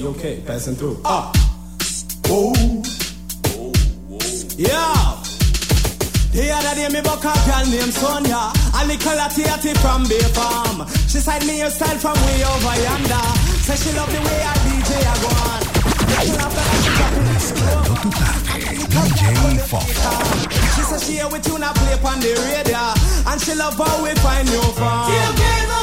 G, okay, passing through. Ah. Oh. Yeah. The other day me buck a girl named Sonia A little latty from Bay Farm She said me your style from way over yonder Say she love the way I DJ I go on tu tarde, DJ Fofo. She said she hear we tune a play on the radio And she love how we find new fun TFK's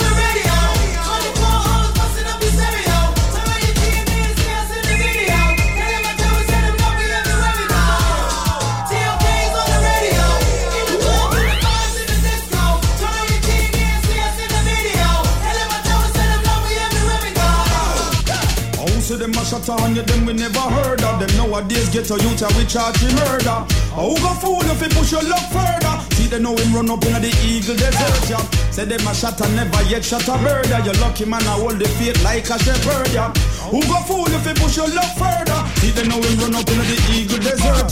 Shot on you, them we never heard of them nowadays get a youth and we charge him murder. How go fool if he push your luck further? See they know him run up in the eagle desert, yeah. Say them a shot and never yet shot a bird, yeah. You lucky man I hold the faith like a shepherd, yeah. Who go fool if he push your luck further? See they know him run up in the eagle desert.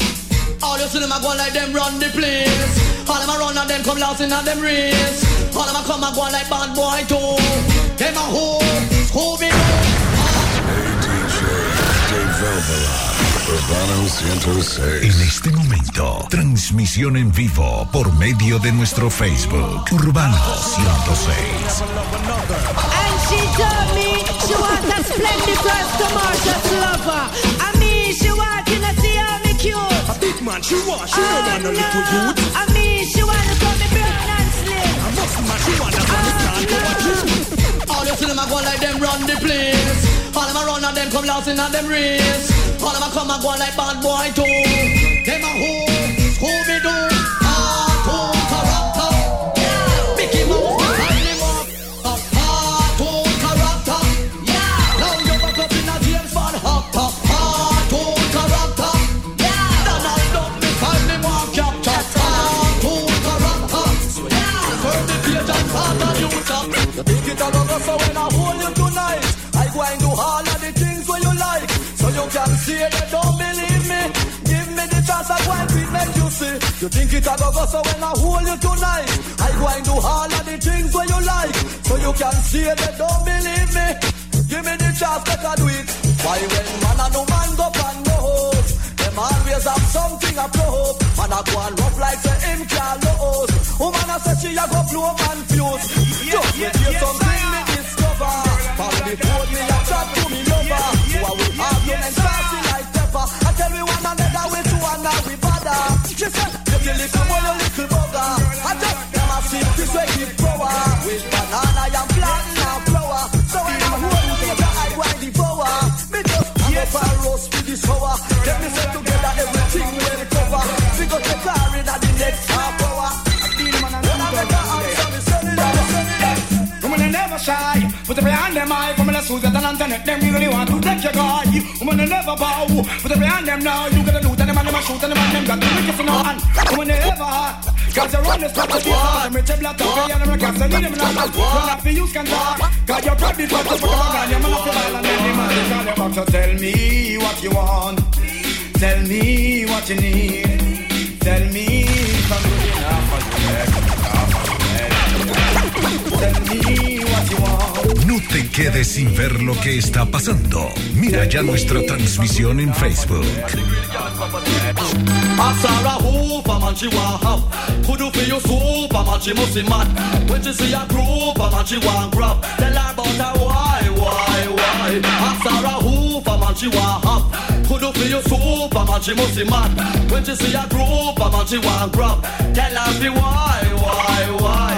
All you see them a go like them run the place. All them a run and them come lost in them race. All them a come and go like bad boy too. Them a who, Scooby Urbano 106. En este momento, transmisión en vivo por medio de nuestro Facebook, Urbano 106. And she told me she want a splendid commercial lover. I mean, she want to see how me cute. A big man, she want, she Oh, want no little no. youth. I mean, she come me brown and slim. A muscle man, she a a gym. All you see them a go like them run the place. All them a run and them come lost in a them race. All them a come and go like bad boy too. Them a who, the chance I and beat make you see. You think it a go go so when I hold you tonight I go and do all of the things where you like. So you can see it, don't believe me. Give me the chance, make I do it. Why when man and no man go pan road Them always have something up to hope Man a go and rough like say him can't lose. Woman a say she a go blow man fuse. Just me hear something and roast with this hour Let me set together everything well cover We go take car in the next half hour I make Woman, they never shy. Put every hand them high. From the Susan and Antoinette, them really want to take your guy. Woman, they never bow. Put every hand them now. You gotta loot and them and them shoot and them and them got the wicked in no hand. Woman, they ever hot. I'm a tell me what you want Tell me what you need Tell me if I'm good enough for you No te quedes sin ver lo que está pasando. Mira ya nuestra transmisión en Facebook. A man she want have Could you feel your super man she must be mad When she see a group man she want grab. Tell her about her why, why, why. A Sarah Hooper man she want have Could you feel your super man she must be mad When she see a group man she want grab. Tell her be why, why, why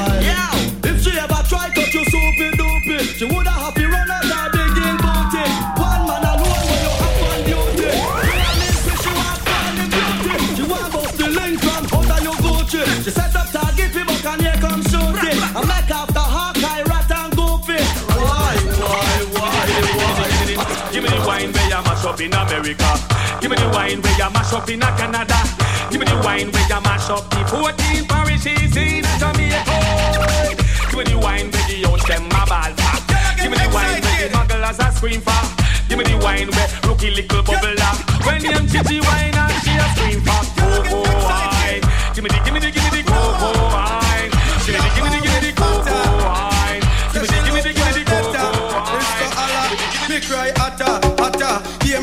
where you mash up in America. Give me the wine where you mash up in Canada. Give me the wine where you mash up the 14 parishes in Jamaica. Give me the wine where the young them a ball for. Give me the wine where the mugglers a scream for. Give me the wine where rookie little bubble up. When them chichi wine and she a scream for. Go go wine. Give me the, give me the, give me the go go wine. Give me the, give me the, give me the go go wine. Give me the, give me the, give me the go go wine. Me cry hotter,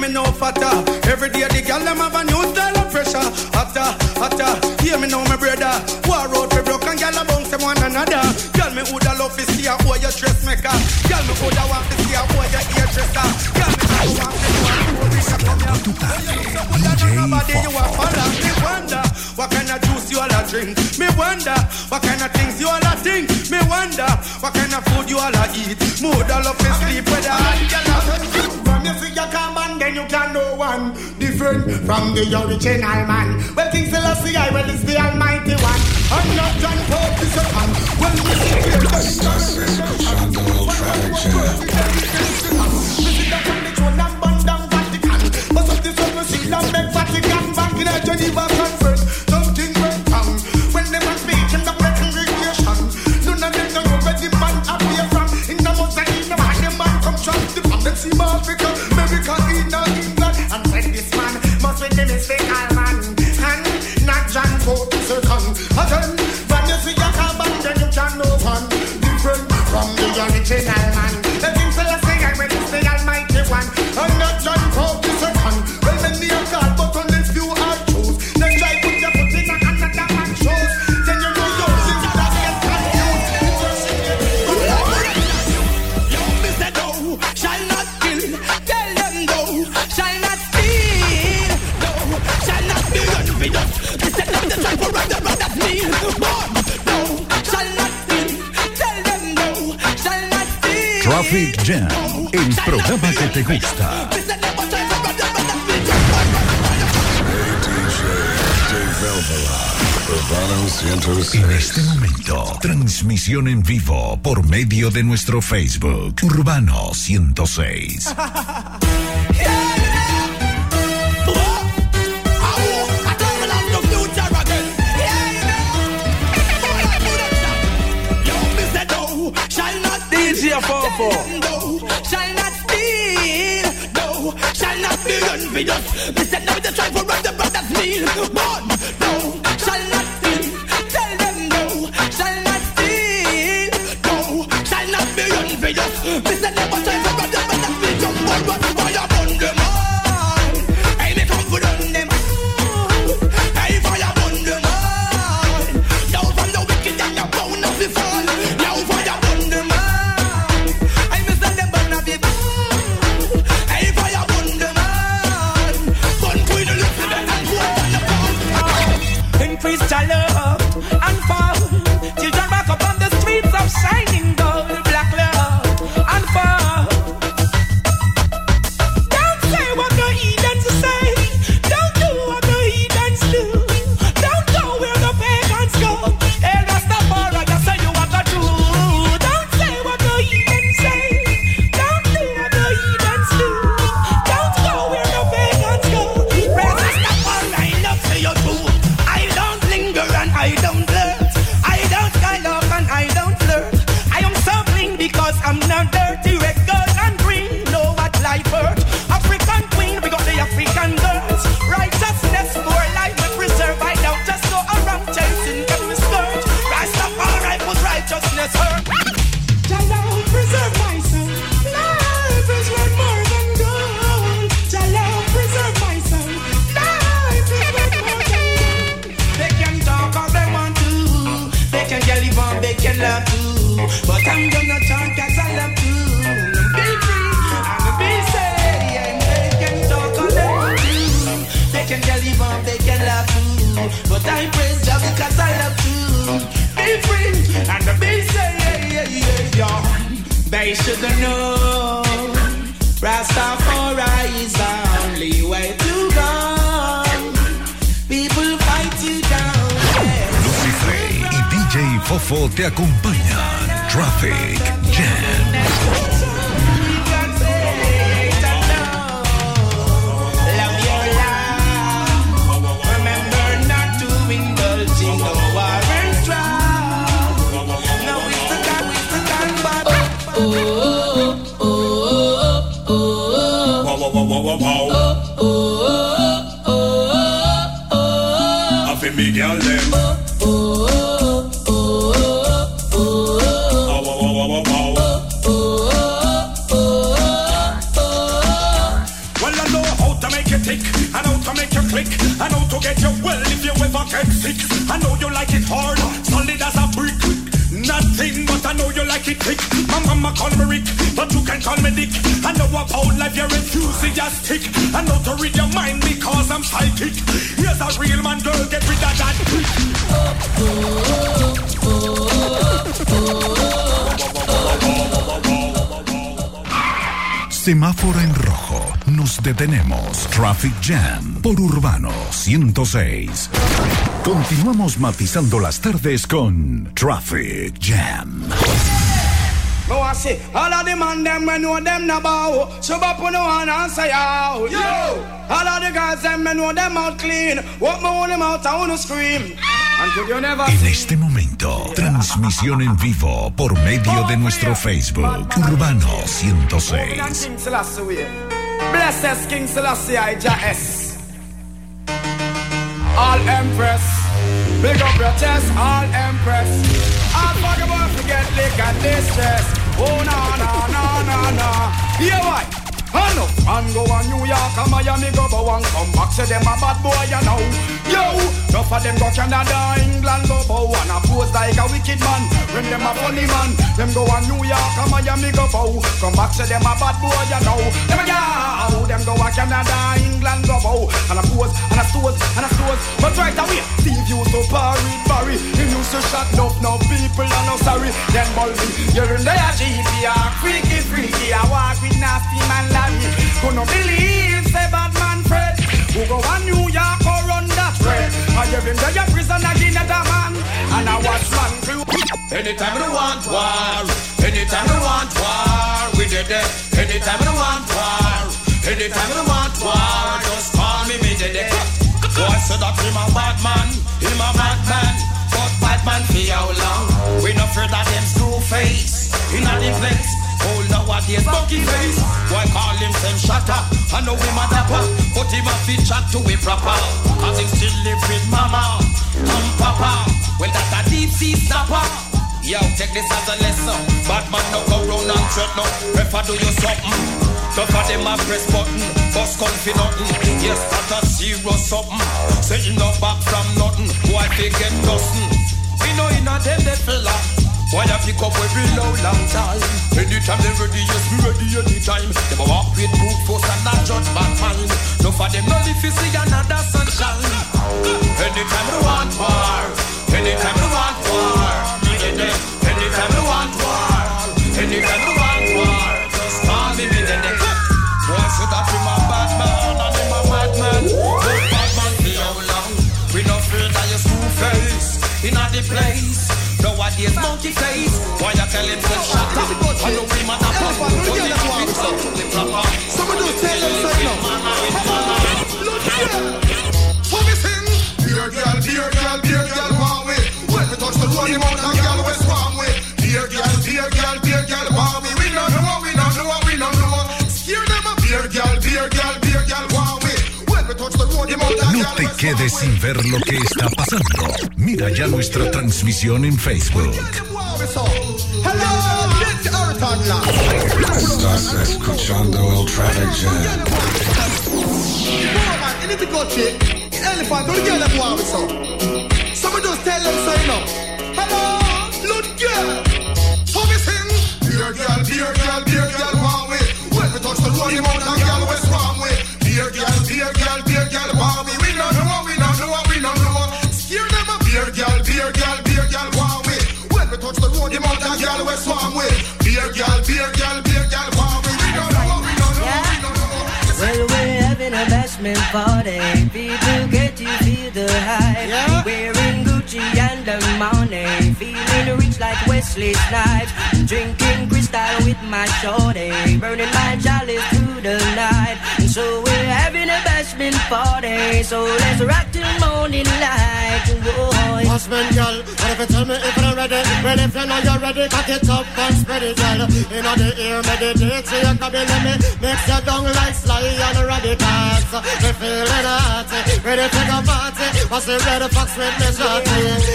me no fatter. Every day the girl them have a new style of pressure. Hotter, hotter, hear me now, my brother. War road me broke and girl a bounce them one another. Girl me woulda love to see a boy your dressmaker. Girl me woulda want to see a boy your hairdresser. Girl me woulda want to see a boy what kind of juice you all a drink? Me wonder what kind of things you all a think. Me wonder what kind of food you all a eat. Mood all love to sleep with a from the original man. Well, King Selassie, I well is the Almighty One. I'm not John te gusta. En este momento, transmisión en vivo por medio de nuestro Facebook, Urbano 106. Shall shall not be run with us. Listen now, the try for run the brothers meal. One. I should've known. Rastafari is the only way to go. People fight you down. Lucy Frey y DJ Fofo te acompañan. Traffic Jam. I know you like it hard, solid as a brick. Nothing, but I know you like it thick. My mama call me Rick, but you can call me Dick. I know about life, you're enthusiastic. I know to read your mind because I'm psychic. Here's a real man, girl, get rid of that trick. Semáforo en rojo. Nos detenemos. Traffic Jam por Urbano 106. Continuamos matizando las tardes con Traffic Jam. No, I say, all of the man them we know them na bow. So up on no one and say out. Yo! All of the guys them we know them out clean. What me want them out, I wanna scream. And could you never En este momento, transmisión en vivo por medio de nuestro Facebook Urbano 106. King Selassie way. Blessed King Selassie I S. All Empress. Big up your chest, all Empress. All vagabond forget lick and distress. Oh no no no no no. Here why? I know. And go on New York and Miami go go and come back. Say them a bad boy, you know. Yo, enough of them go Canada, England go bow and a pose like a wicked man. When them a funny man, them go on New York and Miami go bow. Come back, say them a bad boy, you know. Them a yow, them go a Canada, England go bow and a pose and a stores and a stores. But right away, Steve used to parry, Barry. He used to shot enough, no people, and no sorry. Then Baldy, you're in there, GPR, freaky, freaky. I walk with Anytime we want war, anytime we want war, we did it. Anytime we want war, anytime we want war, just call me, me did it. Boy said that him a bad man, him a bad man, but bad man for how long? We no afraid of them screw face, in a place. Oh, nowadays, monkey face. Why call him some shatter? I know him a dapper, but him a fit chat to we proper. Cause him still live with mama and papa. Well, that's a deep sea snapper. Yo, take this as a lesson. Bad man no go round and threat no. Prefer do you something. Tough of them a press button. Bust gun for nothing. Yes, that a serious something. You no back from nothing. Why they get nothing? We know in a them they fella. Why I pick up every low long time? Anytime they ready, yes, we ready anytime. Them a walk with brute force and not judge bad mind. No for them no live to see another sunshine. Anytime we want war, anytime we want war, we want war, just call me. Boy, so that him a bad man and him a bad man. Long? We no afraid face place. Monkey face. Why you tell him to shut up? I know we a it up to the proper. Some of those tell them something now. What we sing? Dear girl, dear girl, dear girl, want we? When we touch the road, mountain girl Te quedes sin ver lo que está pasando. Mira ya nuestra transmisión en Facebook. Estás escuchando el Traffic Jam. The road, you want a girl. Well, we're having a bashment party. People get to feel the hype. Wearing Gucci and the money. Feeling rich like Wesley Snipes. Drinking crystal with my shorty. Burning my chalice through the night. And so we're having a bashment party. So let's rock till morning light. Whoa. Husband, girl, what if you tell me if you're ready? Well, if you know you're ready, cock it up and spread it, girl. You know the ear, meditate, so you can be let me mix your down like sly and radicals. Me feeling hot, ready to go party. What's the red fox with me shorty?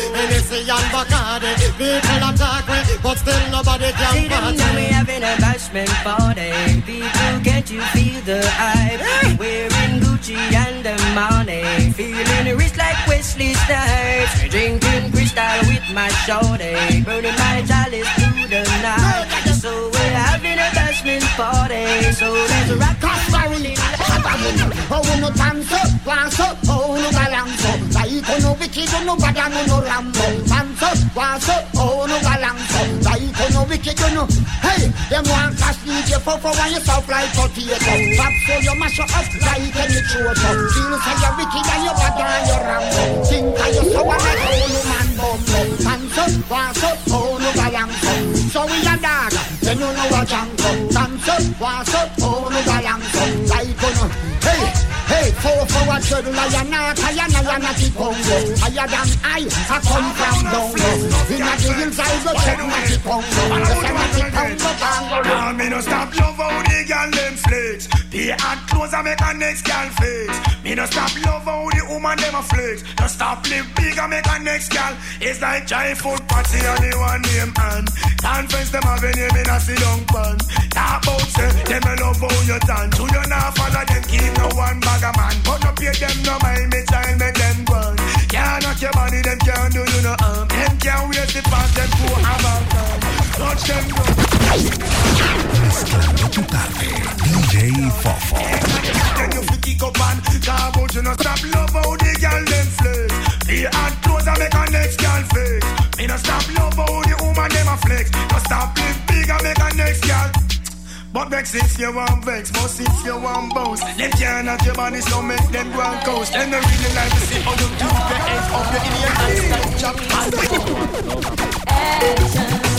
And Bacardi, people attack me, but still nobody can See them now party having a bashment party. People, can't you feel the hype? Wearing Gucci and the money. Feeling rich like Wesley Snipes. Drinking crystal with my shorty. Burning my chalice through the night. So we're having a bashment party. So let's rock. Oh, no dance up, dance up, oh, no balance up. Like, oh, no wicked, oh, no bad, oh, no Rambo. Dance up, dance up, oh, no balance like no wicked, no. Hey, them want cash DJ for for when you soft like potato. Pop so you mash up like any choto. Feel say you're wicked and you bad and you rambo. Think that you so like oh no man bumbo. Tanto, guaso, oh no galanzo. So we a dog, then you know a janko. Tanto, guaso, oh no galanzo. Like no. Hey, hey, four for a turtle, I am not, I am not, I am not the Congo. Higher than I, I come from down low. In the hills, I go check my the Congo. I'm not the me no stop love how the girl them flex. Pay and clothes and make a next girl flex. Me no stop love how the woman them a flex. No stop live big and make a next girl. It's like giant food party and the one name and conference them have a name in a sit down pan. Talk about say them a love how you dance. To you now Down. Mezclando tu tarde, DJ Fofo. You up and you stop love how the girl them flex. The clothes make a next girl flex. Me no stop love how the woman them a flex. No stop big and make a next girl. But vex if you want vex, if you want Them can't your so make them go and coast really like to see how you do your head up your in your hands like.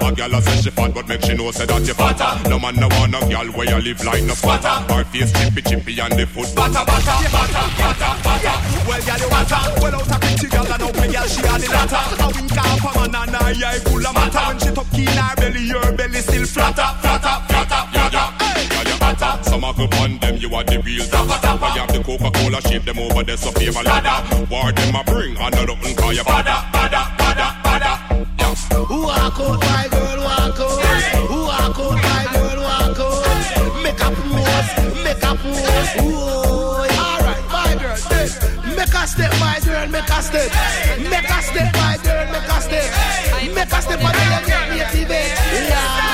a. That's a a Say A a she fat but make she know say that you fatter No man no want no girl where you live like no squatter Her face chippy chippy and the foot batter batter batter batter batter Well, girl, you hotter. Well, out of picture, girl, and out me, girl, she had the latter. A wink off a man and her eye full of matter. When she tuck in her belly, your belly still flatter, flatter, flatter, flatter. Hey. You hotter Some a go on them you are the real tapper tapper You have the Coca-Cola shape them over there so favor ladder War them a bring and no nothing call you bada bada bada Yeah Walk out, my a step, my girl, make a step. Make a step, my girl, make a step. Make a step, my girl, get me a TV. Yeah.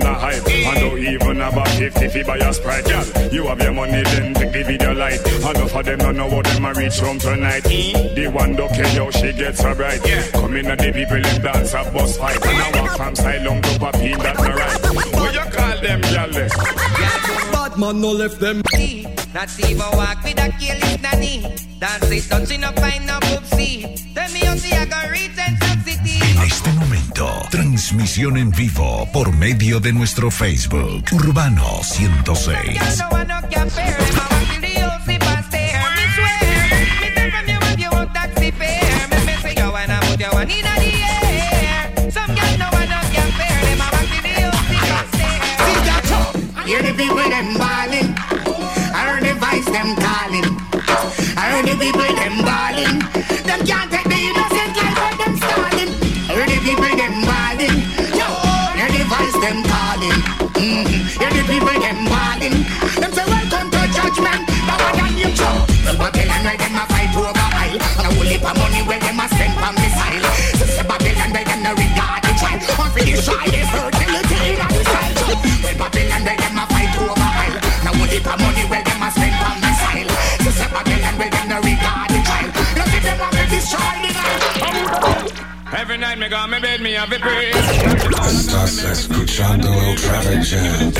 On a hype And don't even have a 50 fi buy a Sprite, girl You have your money then take the video light Enough of them don't know what them a reach home tonight The one don't care how she gets her right Come in and the people in dance a bus fight And I walk from Silong to Papine, that no right What you call them, girl? Bad man no left them. Not even walk with a careless nanny. Dance it, touching up, find no poopsie. Tell me how see transmisión en vivo por medio de nuestro Facebook, Urbano 106. Babylon where them a fight over aisle. And a whole heap of money where them a spend on missile. Sister Babylon where them no regard the child. One for the shy, they fertility in the style. Well, Babylon where them a fight over aisle. Now whole heap of money where them a spend on missile. Sister Babylon where them no regard the child. Look at them a be destroy the life. Every night me go me bed, me have a pray. Estás escuchando el Traffic Jam.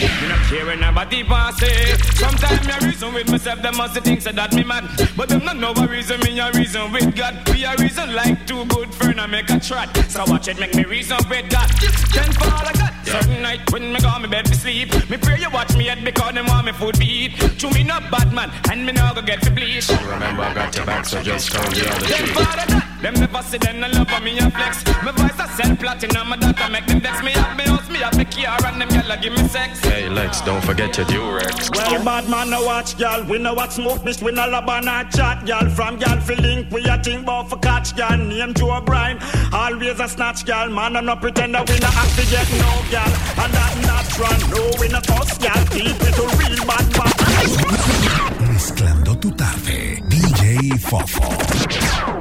Eh? Me not care when nobody pass it. Sometimes I reason with myself, them must think so that me mad. But them not know a reason, me a reason with God. Be a reason like two good friend I make a trot. So watch it, make me reason with God. Then fall like that. Certain night when me go me bed to sleep. Me pray you watch me head because them want me food beat. To me not bad man, and me now go get to bleach. Remember, I got your back, so just come the other cheek. fall like that. Them never see them no love for me a flex. My voice a sell platinum, my data make them vex. Me have me house, me have me car, and them gyal a give me sex. Hey, Lex, don't forget your Durex. Well, bad man, no watch, gal. We know what smoke, miss. We no love and a chat, gal. From gal, fi link, we a think about for catch, gal. Name Joe O'Brien, always a snatch, gal. Man, I no pretend that we no have to get no, gal. And that natural, no, we no toss, gal. Keep it a real bad man. Mezclando tu tarde, DJ Fofo.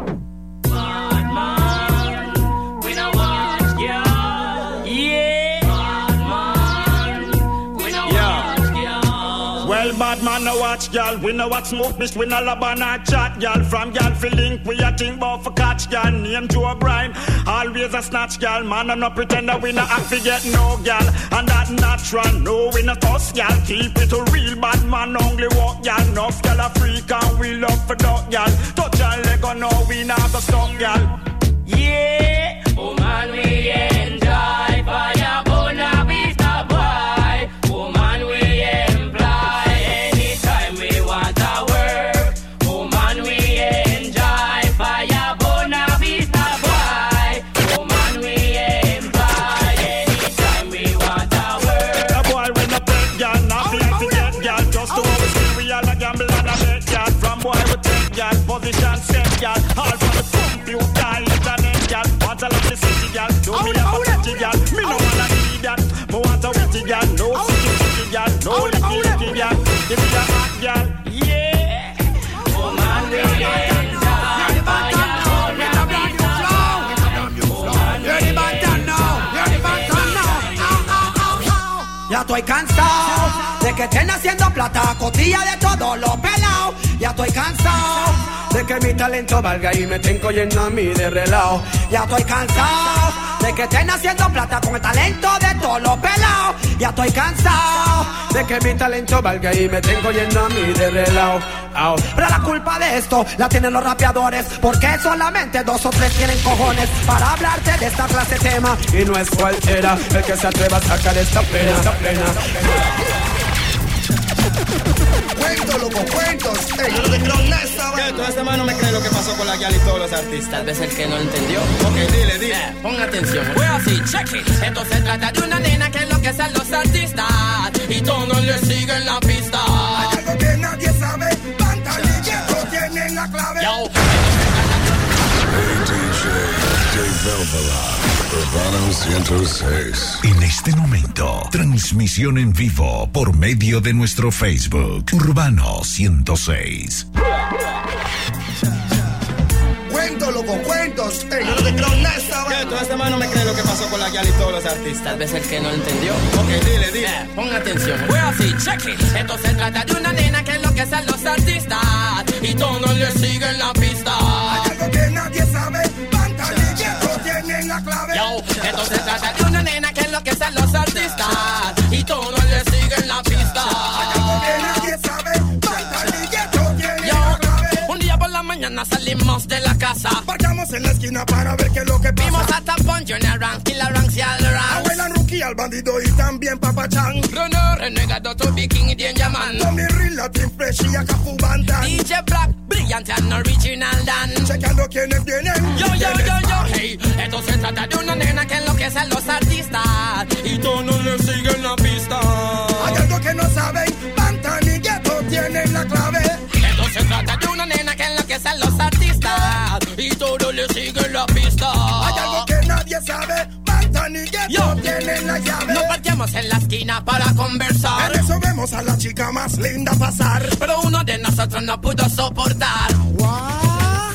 Watch, gal. We know what smoke, miss. We no and a chat, gal. From gal, fi link, we a think about for catch, gal. Name Joe O'Brien, always a snatch, gal. Man, I no pretend that we no have to get no, gal. And that natural, no, we no toss, gal. Keep it a real bad man, only walk, gal. Enough, gal, a freak, and we love for dog, gal. Touch a leg, or no, we not go stop, gal. Yeah. Oh man, we enjoy estoy cansado de que estén haciendo plata a costilla de todos los pelados. Ya estoy cansado de que mi talento valga y me estén cogiendo a mí de relajo. Ya estoy cansado de que estén haciendo plata con el talento de todos los pelados. Ya estoy cansado de que mi talento valga y me estén cogiendo a mí de relajo. Au. Pero la culpa de esto la tienen los rapeadores porque solamente dos o tres tienen cojones para hablarte de esta clase de tema y no es cualquiera el que se atreva a sacar esta pena. Cuento, loco, cuentos. Ey, yo no te creo nada esta ¿Qué? Todo este man no me cree lo que pasó con la Yal y todos los artistas. Tal vez el que no entendió. Ok, dile, dile. Eh, pon atención. Fue así, check it. Esto se trata de una nena que enloquece a los artistas y todos le siguen la pista. Hay algo que nadie sabe. Pantalillas tienen la clave. Yo, Hey DJ, Dave Velvela, 106. En este momento, transmisión en vivo por medio de nuestro Facebook, Urbano 106. Cuento, loco, cuentos. Ey, yo no man no me cree lo que pasó con la Yal y todos los artistas. tal vez el que no entendió. Ok, dile, dile. Eh, pon atención. Fue así, check it. Esto se trata de una nena que enloquece a los artistas y todos le siguen la pista. Yo, esto se trata de una nena que enloquece a los artistas y todos le siguen la pista. Yo, un día por la mañana salimos de la casa. Parcamos en la esquina para ver qué es lo que Vimos pasa. a Tapón, Junior Rank, Killer Ranks y Rookie al bandido y también Papachán. Bruno, renegado, Toby King y Danger Man. Tommy Real, Latin Fresh y Acafu Bandan. DJ Black, brillante and original Dan. Checando quiénes vienen. Yo, yo, yo, yo, hey. Esto se trata de una nena que enloquece a los artistas y todos le siguen la pista. Hay algo que no saben. Pantan y Ghetto tienen la clave. Esto se trata de una nena que enloquece a los artistas y todos le siguen la pista. Hay algo que nadie sabe. Yo. tienen la llave. Nos parqueamos en la esquina para conversar. En eso vemos a la chica más linda pasar. Pero uno de nosotros no pudo soportar.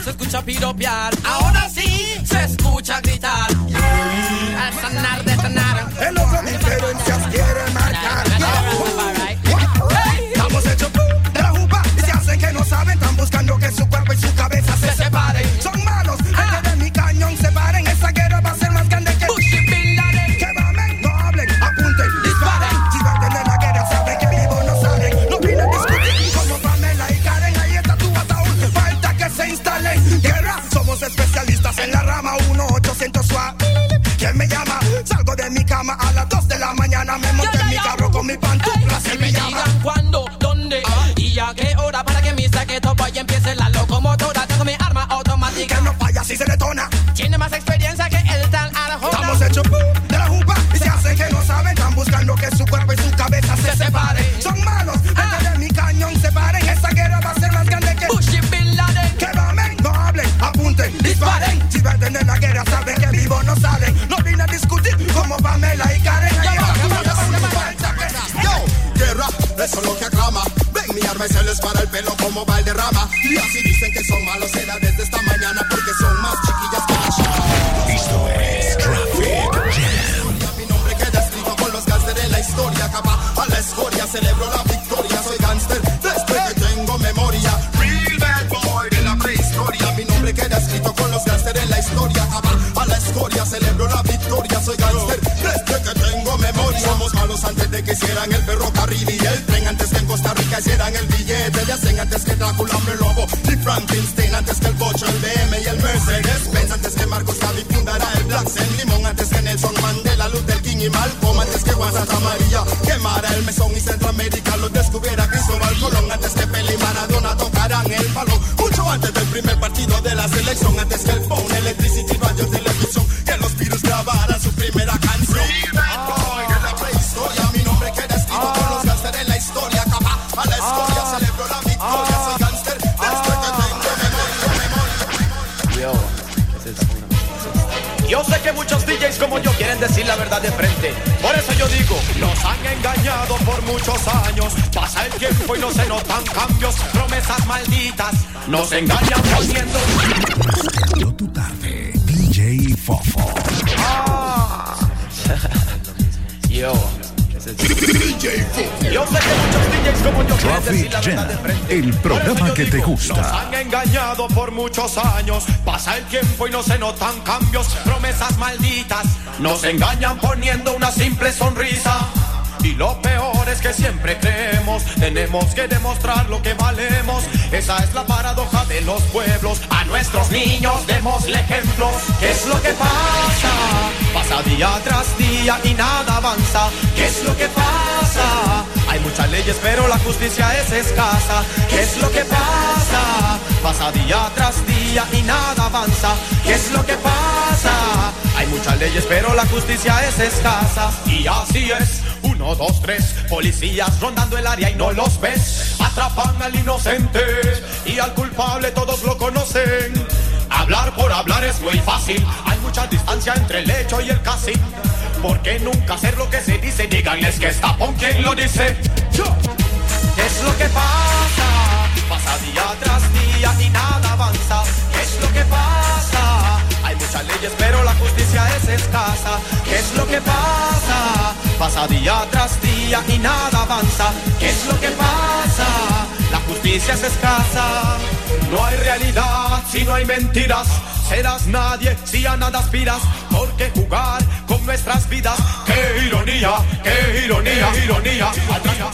Se escucha piropear. Ahora sí se escucha gritar. Al sanar, detonar. El otro diferencias quiere marcar. Se me llama. Salgo de mi cama a las 2 de la mañana, me monto en mi carro con mi pantufla, se me llama. cuándo, dónde y a qué hora para que mi saqueto vaya y empiece la locomotora. Tengo mi arma automática. Que no falla si se detona. Como Valderrama. Y así dicen que son malos, será desde esta mañana porque son más chiquillas que la chama. Esto es Traffic Jam. Mi nombre queda escrito con los gánster en la historia. Acaba a la escoria, celebro la victoria. Soy gánster desde que tengo memoria. Real bad boy de la prehistoria. Mi nombre queda escrito con los gánster en la historia. Acaba a la escoria, celebro la victoria. Soy gánster desde que tengo memoria. Somos malos antes de que hicieran el ferrocarril y el Drácula, hombre lobo. Y Frankenstein antes que el Bocho, el BM y el Mercedes. Benz antes que Marcos Gaby fundara el Black Sen Limón. Antes que Nelson Mandela, Luther King y Malcolm. Antes que Juan Santa María quemara el mesón y Centroamérica yo digo, Nos han engañado por muchos años. Pasa el tiempo y no se notan cambios. Promesas malditas nos engañan poniendo. Yo tu tarde, DJ Fofo. yo. Yo sé que muchos DJs como yo Traffic la Jam, de frente. el programa que te Nos gusta. han engañado por muchos años. Pasa el tiempo y no se notan cambios. Promesas malditas nos engañan poniendo una simple sonrisa. Y lo peor es que siempre creemos, tenemos que demostrar lo que valemos. Esa es la paradoja de los pueblos. A nuestros niños démosle ejemplos. ¿Qué es lo que pasa? Pasa día tras día y nada avanza. ¿Qué es lo que pasa? Hay muchas leyes, pero la justicia es escasa. ¿Qué es lo que pasa? Pasa día tras día y nada avanza. ¿Qué es lo que pasa? Hay muchas leyes, pero la justicia es escasa. Y así es. Uno, dos, tres, policías rondando el área y no los ves. Atrapan al inocente y al culpable todos lo conocen. Hablar por hablar es muy fácil. Mucha distancia entre el hecho y el casi. ¿Por qué nunca hacer lo que se dice? Díganles que está con quien lo dice. ¿Qué es lo que pasa? Pasa día tras día y nada avanza. ¿Qué es lo que pasa? Hay muchas leyes, pero la justicia es escasa. ¿Qué es lo que pasa? Pasa día tras día y nada avanza. ¿Qué es lo que pasa? La justicia es escasa. No hay realidad si no hay mentiras. Serás nadie si a nada aspiras. ¿Por qué jugar con nuestras vidas? ¡Qué ironía! ¡Qué ironía! ¡Qué ironía!